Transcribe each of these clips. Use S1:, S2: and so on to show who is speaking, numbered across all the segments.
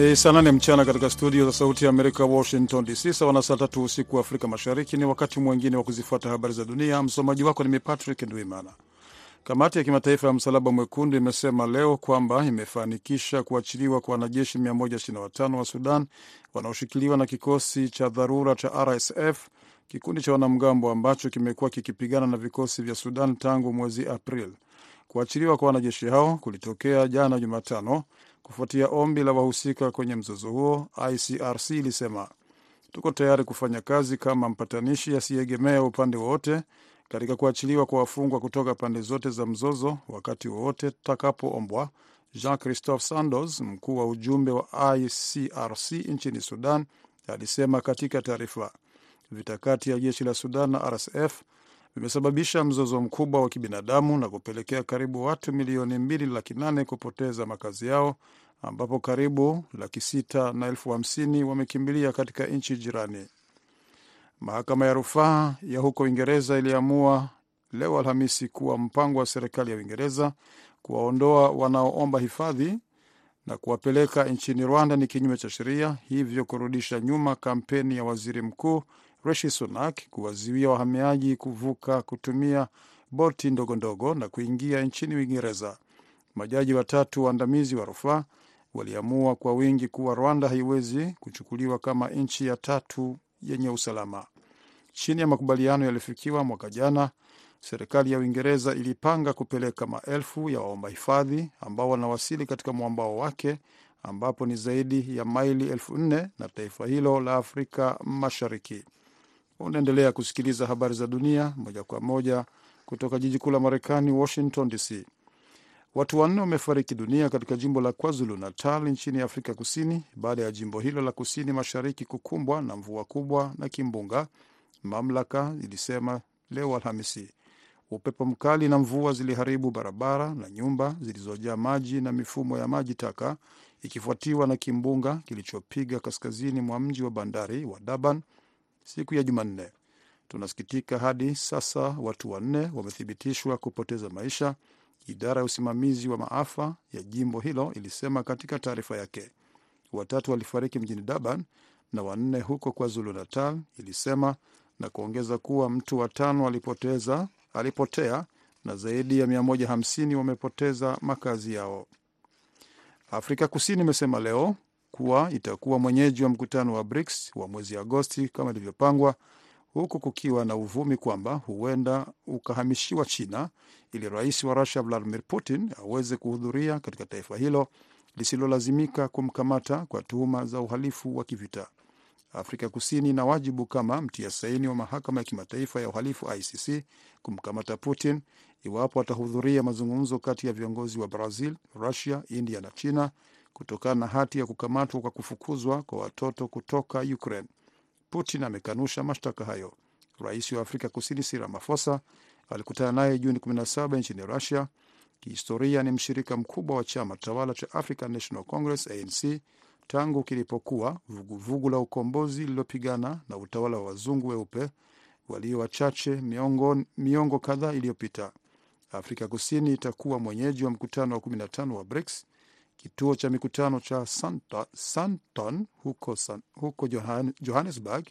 S1: Ni saa nane mchana katika studio za Sauti ya Amerika, Washington DC, sawa na saa tatu usiku wa Afrika Mashariki. Ni wakati mwingine wa kuzifuata habari za dunia. Msomaji wako ni Patrick Ndwimana. Kamati ya Kimataifa ya Msalaba Mwekundu imesema leo kwamba imefanikisha kuachiliwa kwa wanajeshi 125 wa Sudan wanaoshikiliwa na kikosi cha dharura cha RSF, kikundi cha wanamgambo ambacho kimekuwa kikipigana na vikosi vya Sudan tangu mwezi April. Kuachiliwa kwa wanajeshi hao kulitokea jana Jumatano kufuatia ombi la wahusika kwenye mzozo huo. ICRC ilisema tuko tayari kufanya kazi kama mpatanishi asiyeegemea upande wowote katika kuachiliwa kwa wafungwa kutoka pande zote za mzozo wakati wowote tutakapoombwa. Jean Christophe Sandos, mkuu wa ujumbe wa ICRC nchini Sudan, alisema katika taarifa. Vita kati ya jeshi la Sudan na RSF vimesababisha mzozo mkubwa wa kibinadamu na kupelekea karibu watu milioni mbili laki nane kupoteza makazi yao ambapo karibu laki sita na elfu hamsini wamekimbilia katika nchi jirani. Mahakama ya rufaa ya huko Uingereza iliamua leo Alhamisi kuwa mpango wa serikali ya Uingereza kuwaondoa wanaoomba hifadhi na kuwapeleka nchini Rwanda ni kinyume cha sheria, hivyo kurudisha nyuma kampeni ya waziri mkuu Rishi Sunak kuwazuia wahamiaji kuvuka kutumia boti ndogo ndogo na kuingia nchini Uingereza. Majaji watatu waandamizi wa rufaa waliamua kwa wingi kuwa Rwanda haiwezi kuchukuliwa kama nchi ya tatu yenye usalama. Chini ya makubaliano yaliyofikiwa mwaka jana, serikali ya Uingereza ilipanga kupeleka maelfu ya waomba hifadhi ambao wanawasili katika mwambao wake ambapo ni zaidi ya maili elfu nne na taifa hilo la Afrika Mashariki. Unaendelea kusikiliza habari za dunia moja kwa moja kutoka jiji kuu la Marekani, Washington DC. Watu wanne wamefariki dunia katika jimbo la KwaZulu Natal nchini Afrika Kusini baada ya jimbo hilo la kusini mashariki kukumbwa na mvua kubwa na kimbunga, mamlaka ilisema leo Alhamisi. Upepo mkali na mvua ziliharibu barabara na nyumba zilizojaa maji na mifumo ya maji taka, ikifuatiwa na kimbunga kilichopiga kaskazini mwa mji wa bandari wa Durban siku ya Jumanne. Tunasikitika, hadi sasa watu wanne wamethibitishwa kupoteza maisha, idara ya usimamizi wa maafa ya jimbo hilo ilisema katika taarifa yake. Watatu walifariki mjini Durban na wanne huko KwaZulu Natal, ilisema na kuongeza kuwa mtu watano alipoteza alipotea na zaidi ya 150 wamepoteza makazi yao. Afrika Kusini imesema leo kuwa itakuwa mwenyeji wa mkutano wa BRICS wa mwezi Agosti kama ilivyopangwa, huku kukiwa na uvumi kwamba huenda ukahamishiwa China ili rais wa Rusia Vladimir Putin aweze kuhudhuria katika taifa hilo lisilolazimika kumkamata kwa tuhuma za uhalifu wa kivita. Afrika Kusini ina wajibu kama mtia saini wa mahakama ya kimataifa ya uhalifu ICC kumkamata Putin iwapo atahudhuria mazungumzo kati ya viongozi wa Brazil, Russia, India na China kutokana na hati ya kukamatwa kwa kufukuzwa kwa watoto kutoka Ukraine. Putin amekanusha mashtaka hayo. Rais wa Afrika Kusini Cyril Ramaphosa alikutana naye Juni 17 nchini Russia. Kihistoria ni mshirika mkubwa wa chama tawala cha African National Congress ANC tangu kilipokuwa vuguvugu la ukombozi lililopigana na utawala wa wazungu weupe walio wachache miongo, miongo kadhaa iliyopita. Afrika Kusini itakuwa mwenyeji wa mkutano wa 15 wa BRICS. Kituo cha mikutano cha Sandton huko, huko Johannesburg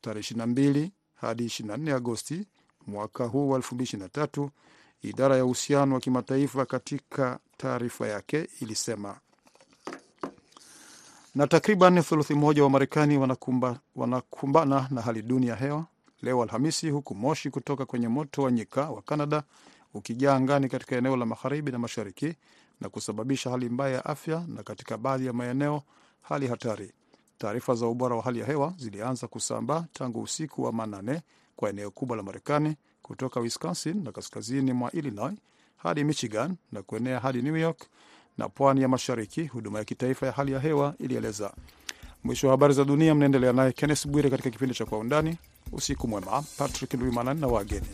S1: tarehe 22 hadi 24 Agosti mwaka huu wa 2023, idara ya uhusiano wa kimataifa katika taarifa yake ilisema. Na takriban thuluthi moja wa Marekani wanakumba, wanakumbana na hali duni ya hewa. Leo Alhamisi, huku moshi kutoka kwenye moto wa nyika wa Canada ukijaa angani katika eneo la magharibi na mashariki na kusababisha hali mbaya ya afya na katika baadhi ya maeneo hali hatari. Taarifa za ubora wa hali ya hewa zilianza kusambaa tangu usiku wa manane kwa eneo kubwa la Marekani kutoka Wisconsin na kaskazini mwa Illinois hadi Michigan na kuenea hadi New York na pwani ya mashariki, huduma ya kitaifa ya hali ya hewa ilieleza. Mwisho wa habari za dunia, mnaendelea naye Kennes Bwire katika kipindi cha Kwa Undani. Usiku mwema. Patrick Ndwimana na wageni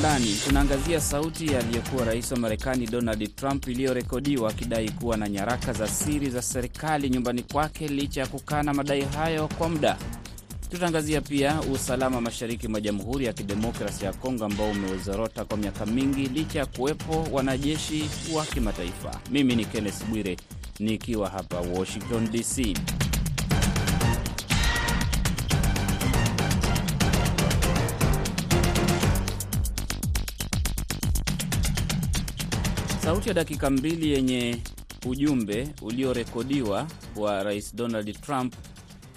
S2: undani tunaangazia sauti aliyekuwa rais wa Marekani Donald Trump iliyorekodiwa akidai kuwa na nyaraka za siri za serikali nyumbani kwake licha ya kukana madai hayo kwa muda. Tutaangazia pia usalama mashariki mwa Jamhuri ya Kidemokrasi ya Kongo ambao umezorota kwa miaka mingi licha ya kuwepo wanajeshi wa kimataifa. Mimi ni Kenneth Bwire nikiwa hapa Washington DC. Sauti ya dakika mbili yenye ujumbe uliorekodiwa wa rais Donald Trump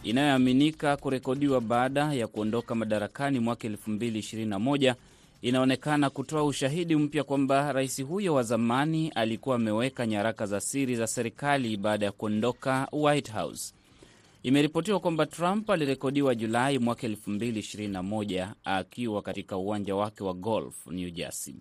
S2: inayoaminika kurekodiwa baada ya kuondoka madarakani mwaka 2021 inaonekana kutoa ushahidi mpya kwamba rais huyo wa zamani alikuwa ameweka nyaraka za siri za serikali baada ya kuondoka White House. Imeripotiwa kwamba Trump alirekodiwa Julai mwaka 2021 akiwa katika uwanja wake wa golf New Jersey.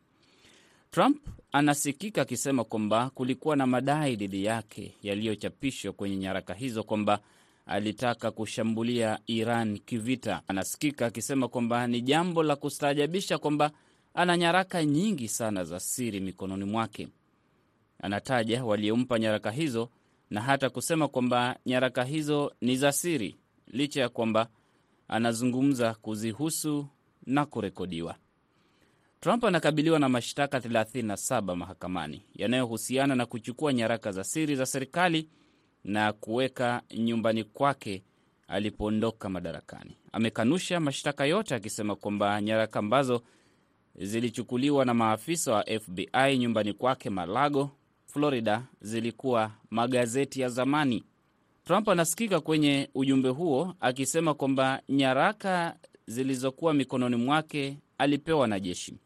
S2: Trump anasikika akisema kwamba kulikuwa na madai dhidi yake yaliyochapishwa kwenye nyaraka hizo kwamba alitaka kushambulia Iran kivita. Anasikika akisema kwamba ni jambo la kustaajabisha kwamba ana nyaraka nyingi sana za siri mikononi mwake. Anataja waliompa nyaraka hizo na hata kusema kwamba nyaraka hizo ni za siri, licha ya kwamba anazungumza kuzihusu na kurekodiwa. Trump anakabiliwa na mashtaka 37 mahakamani yanayohusiana na kuchukua nyaraka za siri za serikali na kuweka nyumbani kwake alipoondoka madarakani. Amekanusha mashtaka yote akisema kwamba nyaraka ambazo zilichukuliwa na maafisa wa FBI nyumbani kwake Malago, Florida, zilikuwa magazeti ya zamani. Trump anasikika kwenye ujumbe huo akisema kwamba nyaraka zilizokuwa mikononi mwake alipewa na jeshi.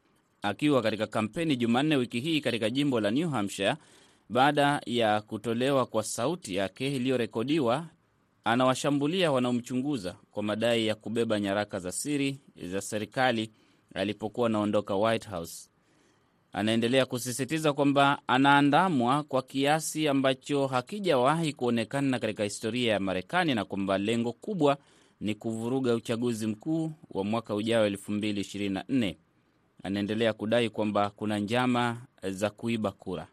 S2: Akiwa katika kampeni Jumanne wiki hii katika jimbo la New Hampshire baada ya kutolewa kwa sauti yake iliyorekodiwa, anawashambulia wanaomchunguza kwa madai ya kubeba nyaraka za siri za serikali alipokuwa anaondoka White House. Anaendelea kusisitiza kwamba anaandamwa kwa kiasi ambacho hakijawahi kuonekana katika historia ya Marekani na kwamba lengo kubwa ni kuvuruga uchaguzi mkuu wa mwaka ujao 2024. Anaendelea kudai kwamba kuna njama za kuiba kura.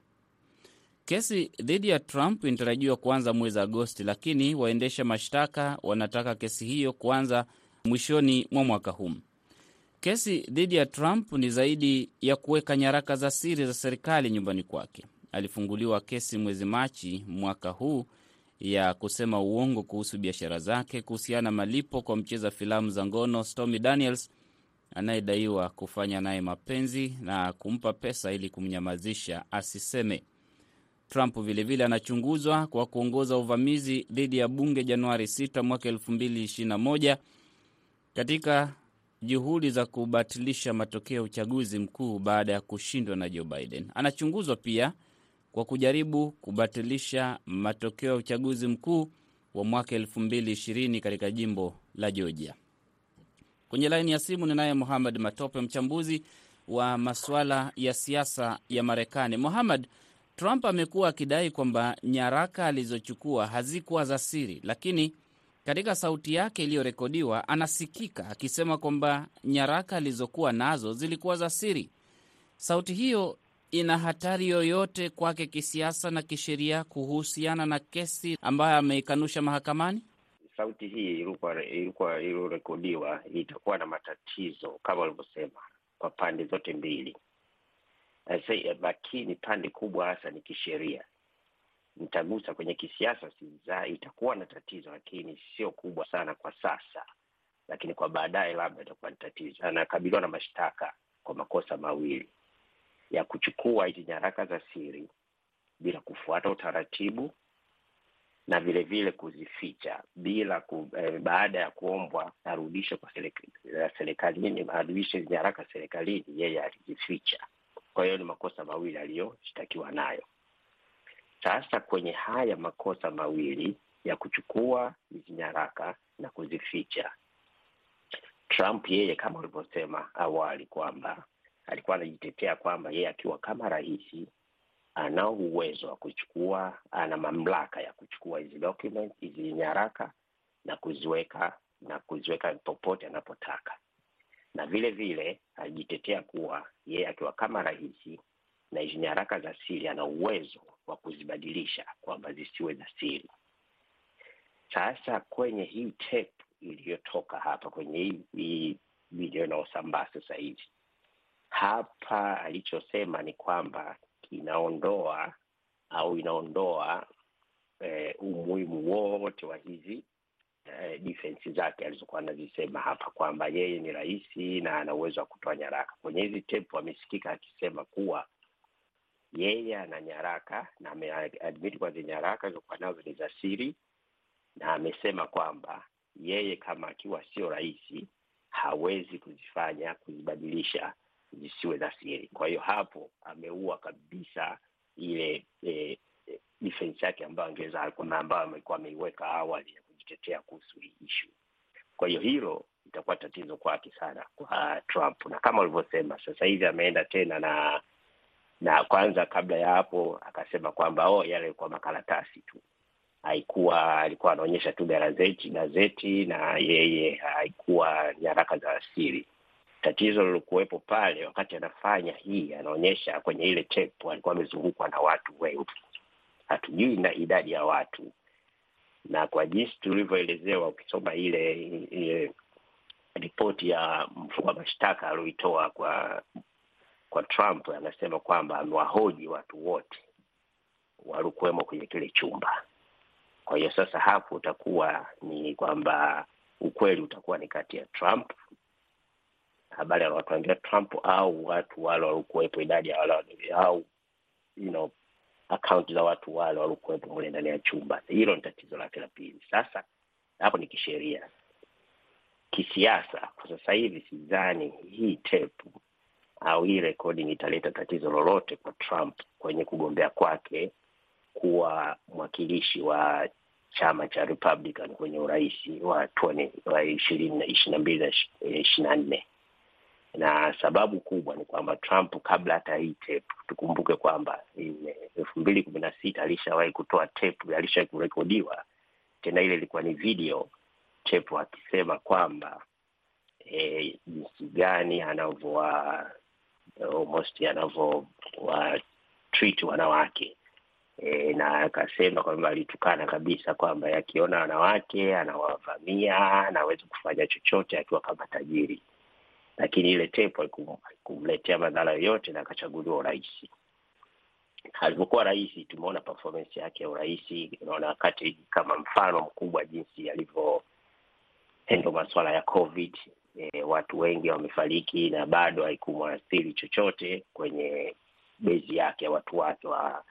S2: Kesi dhidi ya Trump inatarajiwa kuanza mwezi Agosti, lakini waendesha mashtaka wanataka kesi hiyo kuanza mwishoni mwa mwaka huu. Kesi dhidi ya Trump ni zaidi ya kuweka nyaraka za siri za serikali nyumbani kwake. Alifunguliwa kesi mwezi Machi mwaka huu ya kusema uongo kuhusu biashara zake kuhusiana na malipo kwa mcheza filamu za ngono Stormy Daniels anayedaiwa kufanya naye mapenzi na kumpa pesa ili kumnyamazisha asiseme. Trump vilevile anachunguzwa kwa kuongoza uvamizi dhidi ya bunge Januari 6 mwaka 2021 katika juhudi za kubatilisha matokeo ya uchaguzi mkuu baada ya kushindwa na Joe Biden. Anachunguzwa pia kwa kujaribu kubatilisha matokeo ya uchaguzi mkuu wa mwaka 2020 katika jimbo la Georgia. Kwenye laini ya simu ninaye Muhammad Matope, mchambuzi wa masuala ya siasa ya Marekani. Muhammad, Trump amekuwa akidai kwamba nyaraka alizochukua hazikuwa za siri, lakini katika sauti yake iliyorekodiwa anasikika akisema kwamba nyaraka alizokuwa nazo zilikuwa za siri. Sauti hiyo ina hatari yoyote kwake kisiasa na kisheria kuhusiana na kesi ambayo ameikanusha mahakamani?
S3: Sauti hii ilikuwa ilikuwa iliyorekodiwa itakuwa na matatizo kama walivyosema kwa pande zote mbili, lakini pande kubwa hasa ni kisheria. Nitagusa kwenye kisiasa, siza itakuwa na tatizo, lakini sio kubwa sana kwa sasa, lakini kwa baadaye labda itakuwa ni tatizo. Anakabiliwa na mashtaka kwa makosa mawili ya kuchukua hizi nyaraka za siri bila kufuata utaratibu na vile vile kuzificha bila ku, eh, baada ya kuombwa arudishe kwa serikalini, arudishe nyaraka serikalini, yeye alizificha. Kwa hiyo ni makosa mawili aliyoshtakiwa nayo. Sasa kwenye haya makosa mawili ya kuchukua hizi nyaraka na kuzificha, Trump yeye kama ulivyosema awali kwamba alikuwa anajitetea kwamba yeye akiwa kama rais anao uwezo wa kuchukua, ana mamlaka ya kuchukua hizi document, hizi nyaraka na kuziweka na kuziweka popote anapotaka. na vile vile alijitetea kuwa yeye akiwa kama rais na hizi nyaraka za siri ana uwezo wa kuzibadilisha kwamba zisiwe za siri. Sasa kwenye hii tape iliyotoka hapa kwenye hii, hii video inayosambaa sasa hivi hapa, alichosema ni kwamba inaondoa au inaondoa eh, umuhimu wote wa hizi eh, defense zake alizokuwa anazisema hapa kwamba yeye ni rais na ana uwezo wa kutoa nyaraka. Kwenye hizi tape amesikika akisema kuwa yeye ana nyaraka na ameadmiti kwa nyaraka alizokuwa nazo ni za siri, na amesema kwamba yeye kama akiwa sio rais hawezi kuzifanya kuzibadilisha zisiwe za siri. Kwa hiyo hapo ameua kabisa ile e, defense yake ambayo angeweza ambayo amekuwa ameiweka awali ya kujitetea kuhusu hii ishu. Kwa hiyo hilo itakuwa tatizo kwake sana kwa Trump, na kama ulivyosema, sasa hivi ameenda tena na na kwanza, kabla ya hapo akasema kwamba oh, yale yalikuwa makaratasi tu, haikuwa alikuwa anaonyesha tu gazeti gazeti, na yeye haikuwa nyaraka za siri. Tatizo lilokuwepo pale wakati anafanya hii, anaonyesha kwenye ile tepu alikuwa amezungukwa na watu wengi, hatujui na idadi ya watu, na kwa jinsi tulivyoelezewa, ukisoma ile ile ripoti ya mkuu mashtaka alioitoa kwa kwa Trump, anasema kwamba amewahoji watu wote waliokuwemo kwenye kile chumba. Kwa hiyo sasa hapo utakuwa ni kwamba ukweli utakuwa ni kati ya Trump habari anawatuambia Trump au watu wale waliokuwepo, idadi ya wale au you know, akaunti za watu wale waliokuwepo mule ndani ya chumba. Hilo ni tatizo lake la pili. Sasa hapo ni kisheria. Kisiasa kwa sasa hivi sidhani hii tape au hii recording italeta tatizo lolote kwa Trump kwenye kugombea kwake kuwa mwakilishi wa chama cha Republican kwenye urais wa wa ishirini na mbili na ishirini na nne na sababu kubwa ni kwamba Trump kabla hata hii tape, tukumbuke kwamba elfu mbili kumi na sita alishawahi kutoa tape, alishawahi kurekodiwa. Tena, ile ilikuwa ni video tape, akisema kwamba jinsi e, gani anavyowa almost anavyowa treat wanawake. E, na akasema kwamba alitukana kabisa kwamba akiona wanawake anawavamia, anaweza kufanya chochote akiwa kama tajiri lakini ile tepo haikumletea madhara yoyote na akachaguliwa urais. Alivyokuwa rais, tumeona performance yake ya urais. Unaona wakati kama mfano mkubwa jinsi alivyo handle masuala ya COVID. E, watu wengi wamefariki na bado haikumwathiri chochote kwenye bezi yake ya watu wake wa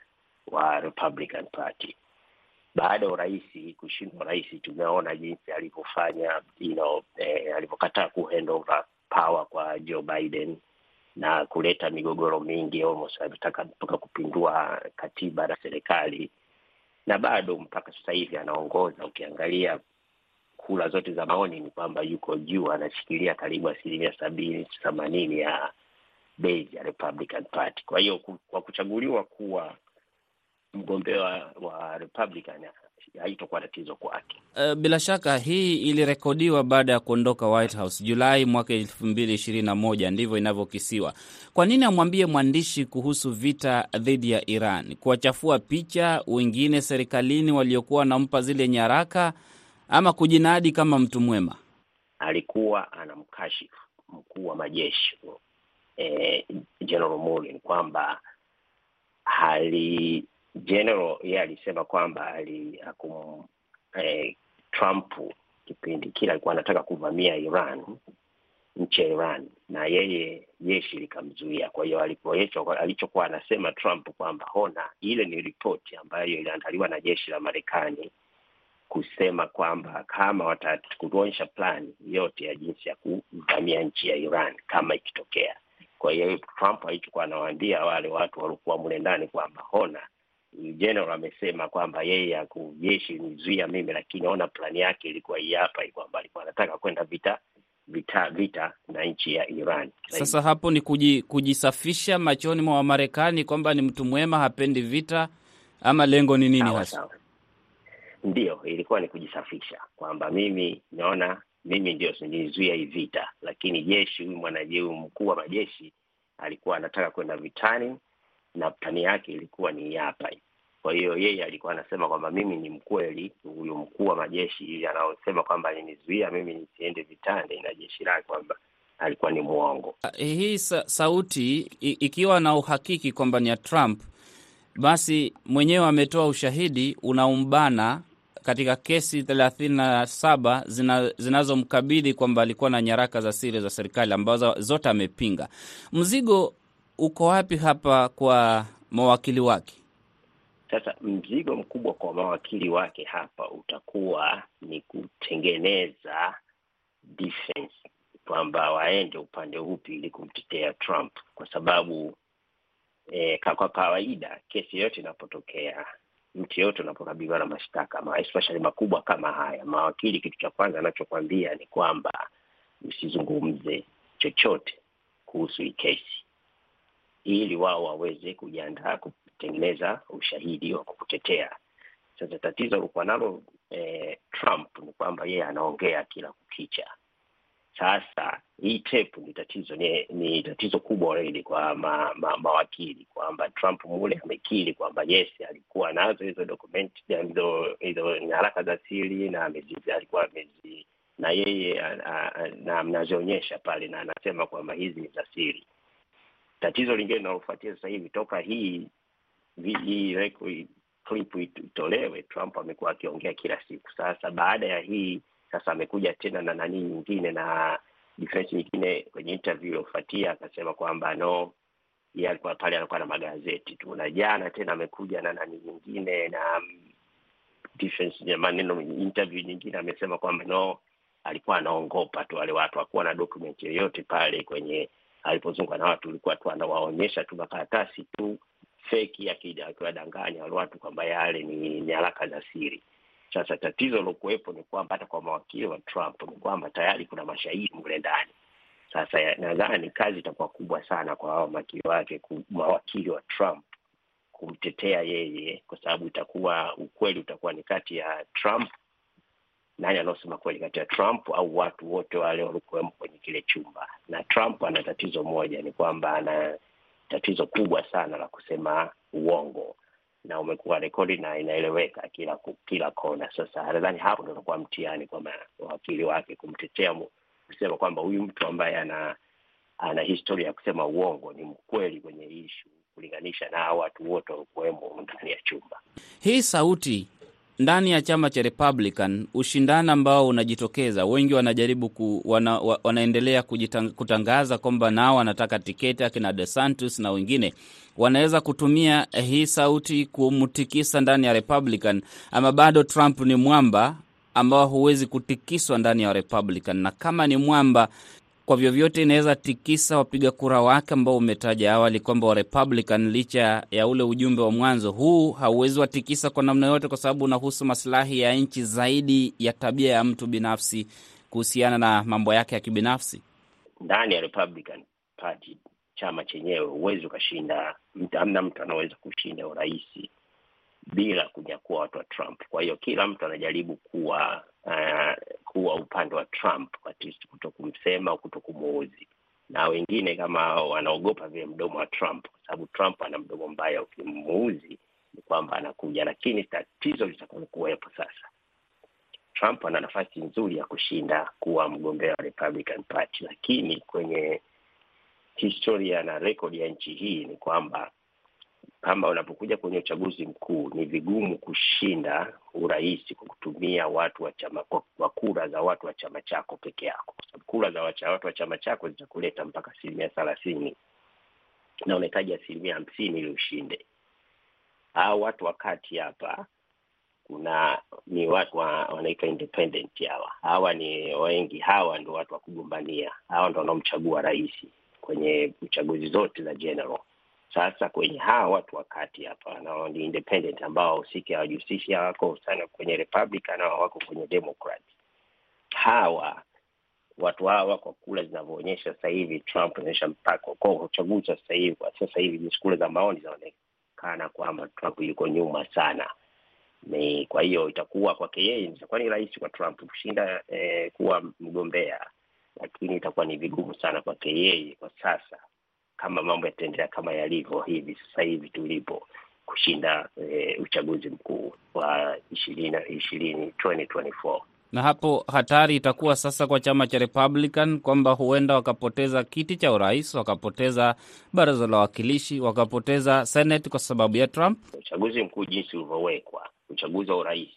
S3: wa Republican Party. Baada ya urais kushindwa urais, tumeona jinsi alivyofanya you know, eh, alivyokataa ku hand over power kwa Joe Biden na kuleta migogoro mingi, almost alitaka mpaka kupindua katiba na serikali, na bado mpaka sasa hivi anaongoza. Ukiangalia kura zote za maoni ni kwamba yuko juu, anashikilia karibu asilimia sabini themanini ya base ya Republican Party. Kwa hiyo kwa kuchaguliwa kuwa mgombea wa Republican haitokuwa tatizo kwake.
S2: Uh, bila shaka hii ilirekodiwa baada ya kuondoka White House Julai mwaka elfu mbili ishirini na moja ndivyo inavyokisiwa. Kwa nini amwambie mwandishi kuhusu vita dhidi ya Iran, kuwachafua picha wengine serikalini waliokuwa wanampa zile nyaraka, ama kujinadi kama mtu mwema?
S3: Alikuwa anamkashifu mkuu wa majeshi eh, General Mullen kwamba hali General yeye alisema kwamba ali akum, eh, Trump kipindi kile alikuwa anataka kuvamia Iran, nchi ya Iran, na yeye jeshi likamzuia. Kwa hiyo alichokuwa anasema Trump kwamba hona, ile ni ripoti ambayo iliandaliwa na jeshi la Marekani kusema kwamba kama watakuonyesha plan yote ya jinsi ya kuvamia nchi ya Iran kama ikitokea. Kwa hiyo Trump alichokuwa anawaambia wale watu waliokuwa mle ndani kwamba hona General amesema kwamba yeye akujeshi nizuia mimi, lakini naona plani yake ilikuwa hii hapa, kwamba alikuwa anataka kwenda vita vita vita na nchi ya Iran.
S2: Sasa hapo ni kuji, kujisafisha machoni mwa Wamarekani kwamba ni mtu mwema, hapendi vita, ama lengo ni nini hasa?
S3: Ndio, ilikuwa ni kujisafisha kwamba mimi naona mimi ndio nilizuia hii vita, lakini jeshi, huyu mwanajeshi mkuu wa majeshi alikuwa anataka kwenda vitani na tani yake ilikuwa ni hapa. Kwa hiyo yeye alikuwa anasema kwamba mimi ni mkweli, huyu mkuu wa majeshi anaosema kwamba alinizuia mimi nisiende vitande na jeshi lake kwamba alikuwa ni mwongo.
S2: Hii sa sauti ikiwa na uhakiki kwamba ni ya Trump, basi mwenyewe ametoa ushahidi unaumbana katika kesi thelathini na saba zina, zinazomkabidhi kwamba alikuwa na nyaraka za siri za serikali ambazo zote amepinga. Mzigo uko wapi hapa kwa mawakili wake?
S3: Sasa mzigo mkubwa kwa mawakili wake hapa utakuwa ni kutengeneza defense, kwamba waende upande upi ili kumtetea Trump, kwa sababu eh, kwa kawaida kesi yoyote inapotokea mtu yoyote unapokabiliwa na mashtaka especially makubwa kama haya, mawakili, kitu cha kwanza anachokwambia ni kwamba usizungumze chochote kuhusu hii kesi, ili wao waweze kujiandaa kutengeneza ushahidi wa kukutetea. Sasa tatizo likuwa nalo eh, Trump ni kwamba yeye anaongea kila kukicha. Sasa hii tape ni tatizo ni, ni tatizo kubwa zaidi kwa ma, ma, mawakili kwamba Trump mule amekiri kwamba yes alikuwa nazo hizo document hizo nyaraka za siri na amezi, alikuwa amezi na yeye na mnazionyesha pale na anasema kwamba hizi ni za siri. Tatizo lingine linalofuatia sasa hivi toka hii hii clip itolewe, Trump amekuwa akiongea kila siku. Sasa baada ya hii sasa amekuja tena na nani nyingine na defense nyingine kwenye interview iliyofuatia akasema kwamba no, yeye alikuwa pale anakuwa na magazeti tu, na jana tena amekuja na nani nyingine na defense ya maneno, interview nyingine amesema kwamba no, alikuwa anaongopa tu wale watu, hakuwa na document yoyote pale kwenye alipozungwa na watu, ulikuwa tu anawaonyesha tu makaratasi tu feki akiwadanganya wale watu kwamba yale ni nyaraka za siri. Sasa tatizo lilokuwepo ni kwamba hata kwa mawakili wa Trump ni kwamba tayari kuna mashahidi mle ndani. Sasa nadhani kazi itakuwa kubwa sana kwa hao mawakili wake, mawakili wa Trump kumtetea yeye, kwa sababu itakuwa ukweli utakuwa ni kati ya Trump, nani anaosema kweli, kati ya Trump au watu wote wale waliokuwemo kwenye kile chumba. Na Trump ana tatizo moja, ni kwamba ana tatizo kubwa sana la kusema uongo na umekuwa rekodi na inaeleweka kila kila kona. Sasa nadhani hapo ndo mtihani kwa mawakili wake kumtetea, kusema kwamba huyu mtu ambaye ana ana historia ya kusema uongo ni mkweli kwenye ishu, kulinganisha na watu wote walikuwemo ndani ya chumba.
S2: Hii sauti ndani ya chama cha Republican, ushindani ambao unajitokeza, wengi wanajaribu ku, wana, wanaendelea kujitang, kutangaza kwamba nao wanataka tiketi, akina DeSantis na wengine wanaweza kutumia hii sauti kumtikisa ndani ya Republican, ama bado Trump ni mwamba ambao huwezi kutikiswa ndani ya Republican, na kama ni mwamba kwa vyovyote inaweza tikisa wapiga kura wake ambao umetaja awali kwamba wa Republican, licha ya ule ujumbe wa mwanzo, huu hauwezi watikisa kwa namna yote, kwa sababu unahusu masilahi ya nchi zaidi ya tabia ya mtu binafsi kuhusiana na mambo yake ya kibinafsi.
S3: Ndani ya Republican Party, chama chenyewe, huwezi ukashinda, hamna mtu anaweza kushinda urais bila kunyakua watu wa Trump. Kwa hiyo kila mtu anajaribu kuwa uh, kuwa upande wa Trump, kuto kumsema kuto kumuuzi, na wengine kama wanaogopa vile mdomo wa Trump, kwa sababu Trump ana mdomo mbaya, ukimuuzi ni kwamba anakuja. Lakini tatizo litakalokuwepo sasa, Trump ana nafasi nzuri ya kushinda kuwa mgombea wa Republican Party, lakini kwenye historia na rekodi ya nchi hii ni kwamba kama unapokuja kwenye uchaguzi mkuu ni vigumu kushinda urais kwa kutumia watu wa chama kwa kura za watu wa chama chako peke yako, kwa sababu kura za watu wa chama chako zitakuleta mpaka asilimia thelathini na unahitaji asilimia hamsini ili ushinde. Hao watu wa kati hapa kuna ni watu wa, wanaitwa independent hawa. Hawa ni wengi, hawa ndo watu wa kugombania, hawa ndo wanaomchagua rais kwenye uchaguzi zote za general sasa kwenye hawa watu wakati hapa nao ni independent ambao husiki hawajihusishi, hawako sana kwenye Republican na wako kwenye Democrat. Hawa watu hawa kwa kula zinavyoonyesha sasa hivi, Trump anaonyesha mpaka kwa uchaguzi sasa hivi, sasa hivi kura za maoni zinaonekana kwamba Trump yuko nyuma sana. Ni kwa hiyo itakuwa kwake yeye itakuwa ni rahisi kwa Trump kushinda eh, kuwa mgombea, lakini itakuwa ni vigumu sana kwake yeye kwa sasa, kama mambo yataendelea kama yalivyo hivi sasa hivi tulipo kushinda e, uchaguzi mkuu wa ishirini ishirini
S2: na hapo hatari itakuwa sasa kwa chama cha Republican kwamba huenda wakapoteza kiti cha urais, wakapoteza baraza la wawakilishi, wakapoteza Senate kwa sababu ya Trump.
S3: Uchaguzi mkuu jinsi ulivyowekwa, uchaguzi wa urais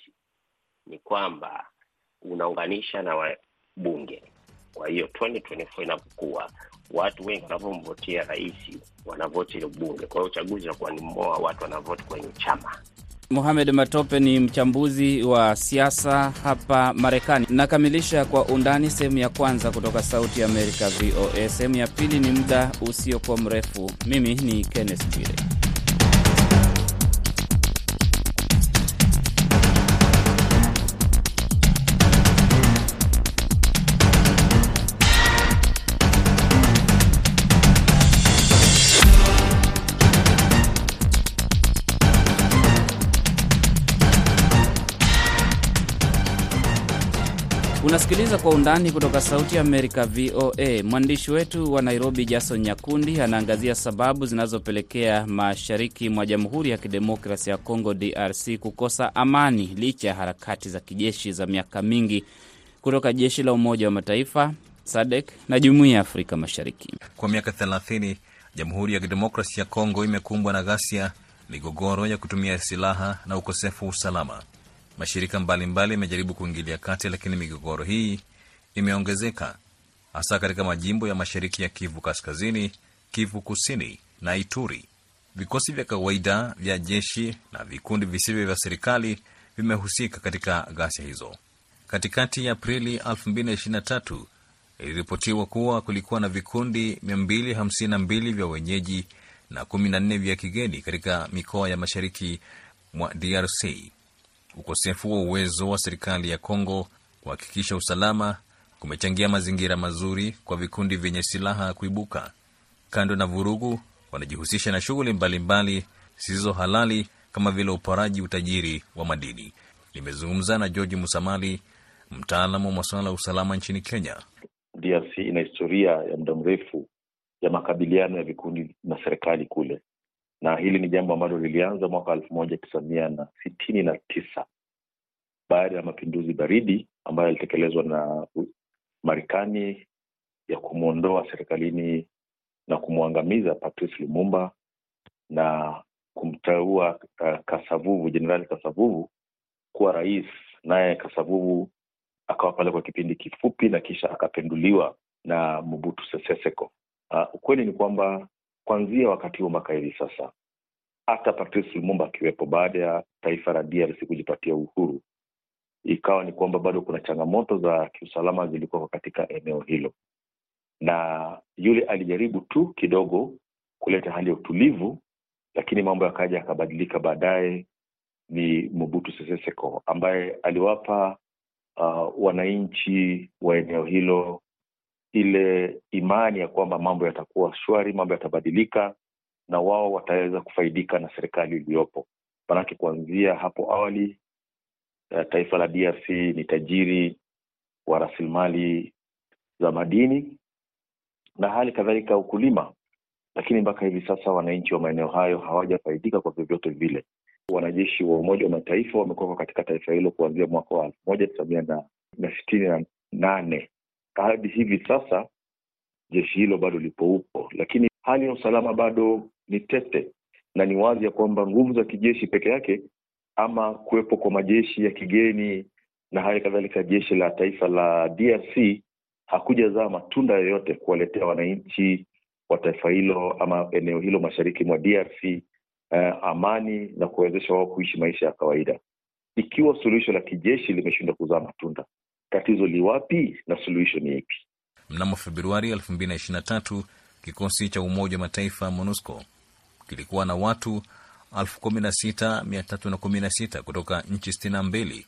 S3: ni kwamba unaunganisha na wabunge. Kwa hiyo 2024 inapokuwa watu wengi wanavyomvotia rais wanavoti ile bunge, kwa hiyo uchaguzi unakuwa ni mmoa watu wanavoti kwenye chama.
S2: Mohamed Matope ni mchambuzi wa siasa hapa Marekani. Nakamilisha kwa undani sehemu ya kwanza kutoka Sauti ya Amerika VOA. Sehemu ya pili ni muda usiokuwa mrefu. Mimi ni Kenneth Bwire. Unasikiliza kwa undani kutoka Sauti ya Amerika, VOA. Mwandishi wetu wa Nairobi, Jason Nyakundi, anaangazia sababu zinazopelekea mashariki mwa Jamhuri ya Kidemokrasi ya Kongo, DRC, kukosa amani licha ya harakati za kijeshi za miaka mingi kutoka jeshi la Umoja wa Mataifa, SADC na Jumuiya ya Afrika Mashariki.
S4: Kwa miaka 30 Jamhuri ya Kidemokrasi ya Kongo imekumbwa na ghasia, migogoro ya kutumia silaha na ukosefu wa usalama. Mashirika mbalimbali yamejaribu kuingilia kati, lakini migogoro hii imeongezeka hasa katika majimbo ya mashariki ya Kivu Kaskazini, Kivu Kusini na Ituri. Vikosi vya kawaida vya jeshi na vikundi visivyo vya serikali vimehusika katika ghasia hizo. Katikati ya Aprili 2023 iliripotiwa kuwa kulikuwa na vikundi 252 vya wenyeji na 14 vya kigeni katika mikoa ya mashariki mwa DRC. Ukosefu wa uwezo wa serikali ya Kongo kuhakikisha usalama kumechangia mazingira mazuri kwa vikundi vyenye silaha kuibuka. Kando na vurugu, wanajihusisha na shughuli mbalimbali zisizo halali kama vile uporaji utajiri wa madini. Nimezungumza na George Musamali, mtaalamu wa masuala ya usalama nchini Kenya.
S5: DRC ina historia ya muda mrefu ya makabiliano ya vikundi na serikali kule na hili ni jambo ambalo lilianza mwaka elfu moja tisa mia na sitini na tisa baada ya mapinduzi baridi ambayo yalitekelezwa na Marekani ya kumwondoa serikalini na kumwangamiza Patrice Lumumba na kumteua uh, Kasavuvu, Jenerali Kasavuvu kuwa rais, naye Kasavuvu akawa pale kwa kipindi kifupi na kisha akapenduliwa na Mobutu Sese Seko. Uh, ukweli ni kwamba kuanzia wakati huo mpaka hivi sasa, hata Patrice Lumumba akiwepo, baada ya taifa la DRC kujipatia uhuru, ikawa ni kwamba bado kuna changamoto za kiusalama zilikuwa katika eneo hilo, na yule alijaribu tu kidogo kuleta hali ya utulivu, lakini mambo yakaja yakabadilika. Baadaye ni Mobutu Sese Seko ambaye aliwapa uh, wananchi wa eneo hilo ile imani ya kwamba mambo yatakuwa shwari, mambo yatabadilika na wao wataweza kufaidika na serikali iliyopo. Manake kuanzia hapo awali taifa la DRC ni tajiri wa rasilimali za madini na hali kadhalika ukulima, lakini mpaka hivi sasa wananchi wa maeneo hayo hawajafaidika kwa vyovyote vile. Wanajeshi wa Umoja wa Mataifa wamekuwa katika taifa hilo kuanzia mwaka wa elfu moja tisa mia na sitini na nane hadi hivi sasa jeshi hilo bado lipo upo, lakini hali ya usalama bado ni tete, na ni wazi ya kwamba nguvu za kijeshi peke yake ama kuwepo kwa majeshi ya kigeni na hali kadhalika jeshi la taifa la DRC hakujazaa matunda yoyote kuwaletea wananchi wa taifa hilo ama eneo hilo mashariki mwa DRC eh, amani na kuwezesha wao kuishi maisha ya kawaida. Ikiwa suluhisho la kijeshi limeshindwa kuzaa matunda, tatizo liwapi na suluhisho ni ipi?
S4: Mnamo Februari 2023 kikosi cha Umoja wa Mataifa MONUSCO kilikuwa na watu 16316 kutoka nchi 62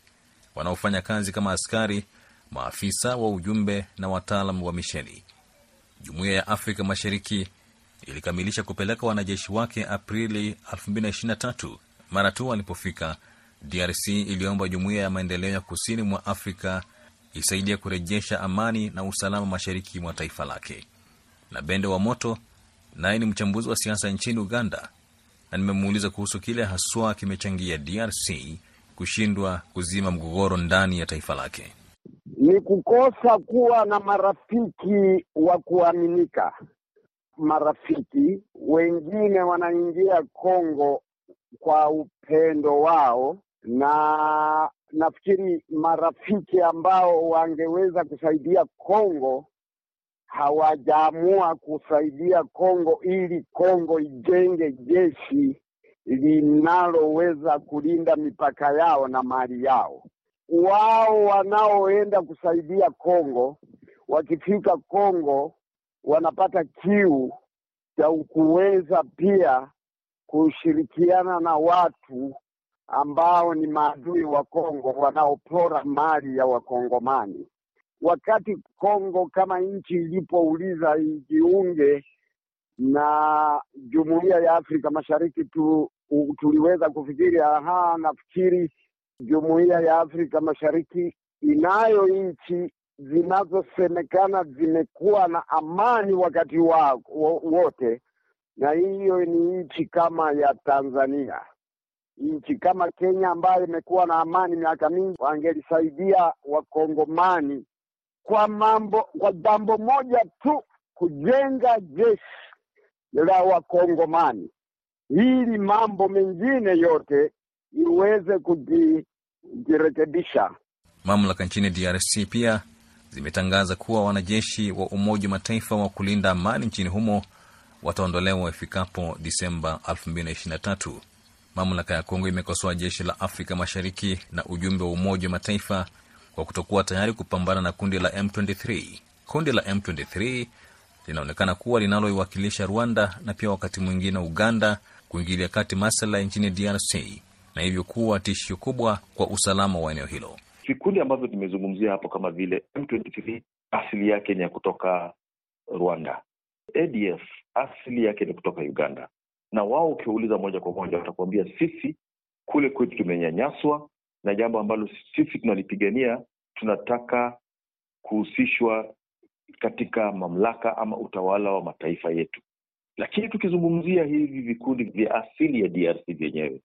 S4: wanaofanya kazi kama askari, maafisa wa ujumbe na wataalam wa misheni. Jumuiya ya Afrika Mashariki ilikamilisha kupeleka wanajeshi wake Aprili 2023 mara tu walipofika DRC iliomba jumuiya ya maendeleo ya kusini mwa Afrika isaidia kurejesha amani na usalama mashariki mwa taifa lake. Na Bende wa Moto naye ni mchambuzi wa siasa nchini Uganda, na nimemuuliza kuhusu kile haswa kimechangia DRC kushindwa kuzima mgogoro ndani ya taifa lake.
S6: Ni kukosa kuwa na marafiki wa kuaminika. Marafiki wengine wanaingia Kongo kwa upendo wao, na nafikiri marafiki ambao wangeweza kusaidia Kongo hawajaamua kusaidia Kongo ili Kongo ijenge jeshi linaloweza kulinda mipaka yao na mali yao. Wao wanaoenda kusaidia Kongo, wakifika Kongo wanapata kiu cha kuweza pia kushirikiana na watu ambao ni maadui wa Kongo wanaopora mali ya Wakongomani. Wakati Kongo kama nchi ilipouliza ijiunge na jumuiya ya Afrika Mashariki tu, tuliweza kufikiri aha, nafikiri jumuiya ya Afrika Mashariki inayo nchi zinazosemekana zimekuwa na amani wakati wa, wote, na hiyo ni nchi kama ya Tanzania. Nchi kama Kenya ambayo imekuwa na amani miaka mingi, wangelisaidia wakongomani kwa mambo, kwa jambo moja tu, kujenga jeshi la wakongomani ili mambo mengine yote iweze kujirekebisha.
S4: Mamlaka nchini DRC pia zimetangaza kuwa wanajeshi wa Umoja wa Mataifa wa kulinda amani nchini humo wataondolewa ifikapo Disemba 2023. Mamlaka ya Kongo imekosoa jeshi la Afrika Mashariki na ujumbe wa Umoja wa Mataifa kwa kutokuwa tayari kupambana na kundi la M23. Kundi la M23 linaonekana kuwa linaloiwakilisha Rwanda na pia wakati mwingine Uganda kuingilia kati masala nchini DRC na hivyo kuwa tishio kubwa kwa usalama wa eneo hilo.
S5: Vikundi ambavyo tumezungumzia hapo kama vile M23 asili yake ni ya kutoka Rwanda, ADF asili yake ni kutoka Uganda, na wao ukiwauliza moja kwa moja watakuambia sisi kule kwetu tumenyanyaswa, na jambo ambalo sisi tunalipigania, tunataka kuhusishwa katika mamlaka ama utawala wa mataifa yetu. Lakini tukizungumzia hivi vikundi vya asili ya DRC vyenyewe,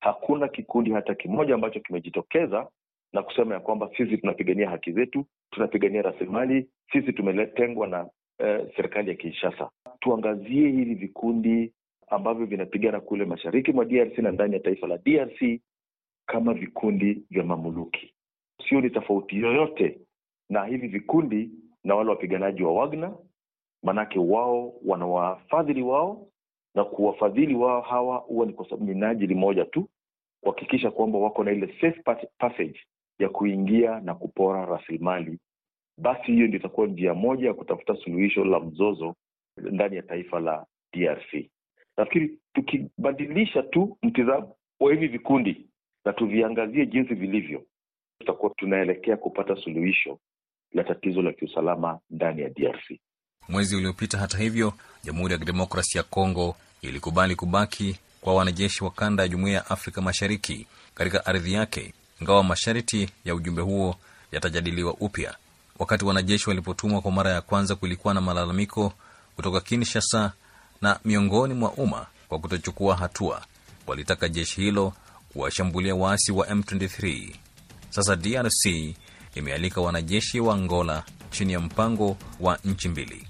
S5: hakuna kikundi hata kimoja ambacho kimejitokeza na kusema ya kwamba sisi tunapigania haki zetu, tunapigania rasilimali, sisi tumetengwa na eh, serikali ya Kinshasa. Tuangazie hivi vikundi ambavyo vinapigana kule mashariki mwa DRC na ndani ya taifa la DRC kama vikundi vya mamuluki. Sio ni tofauti yoyote na hivi vikundi na wale wapiganaji wa Wagner, manake wao wana wafadhili wao na kuwafadhili wao hawa huwa ni kwa minajili moja tu, kuhakikisha kwamba wako na ile safe passage ya kuingia na kupora rasilimali. Basi hiyo ndio itakuwa njia moja ya kutafuta suluhisho la mzozo ndani ya taifa la DRC. Nafikiri tukibadilisha tu mtizamo wa hivi vikundi na tuviangazie jinsi vilivyo, tutakuwa tunaelekea kupata suluhisho la tatizo la kiusalama ndani ya DRC.
S4: Mwezi uliopita, hata hivyo, Jamhuri ya Kidemokrasi ya Kongo ilikubali kubaki kwa wanajeshi wa kanda ya Jumuiya ya Afrika Mashariki katika ardhi yake, ingawa masharti ya ujumbe huo yatajadiliwa upya. Wakati wanajeshi walipotumwa kwa mara ya kwanza, kulikuwa na malalamiko kutoka Kinshasa na miongoni mwa umma kwa kutochukua hatua. Walitaka jeshi hilo kuwashambulia waasi wa M23. Sasa DRC imealika wanajeshi wa Angola chini ya mpango wa nchi mbili.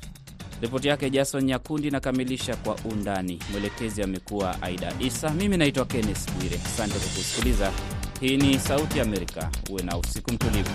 S2: Ripoti yake Jason Nyakundi inakamilisha kwa undani. Mwelekezi amekuwa Aida Isa. Mimi naitwa Kenneth Bwire. Asante kwa kusikiliza. Hii ni Sauti Amerika. Uwe na usiku mtulivu.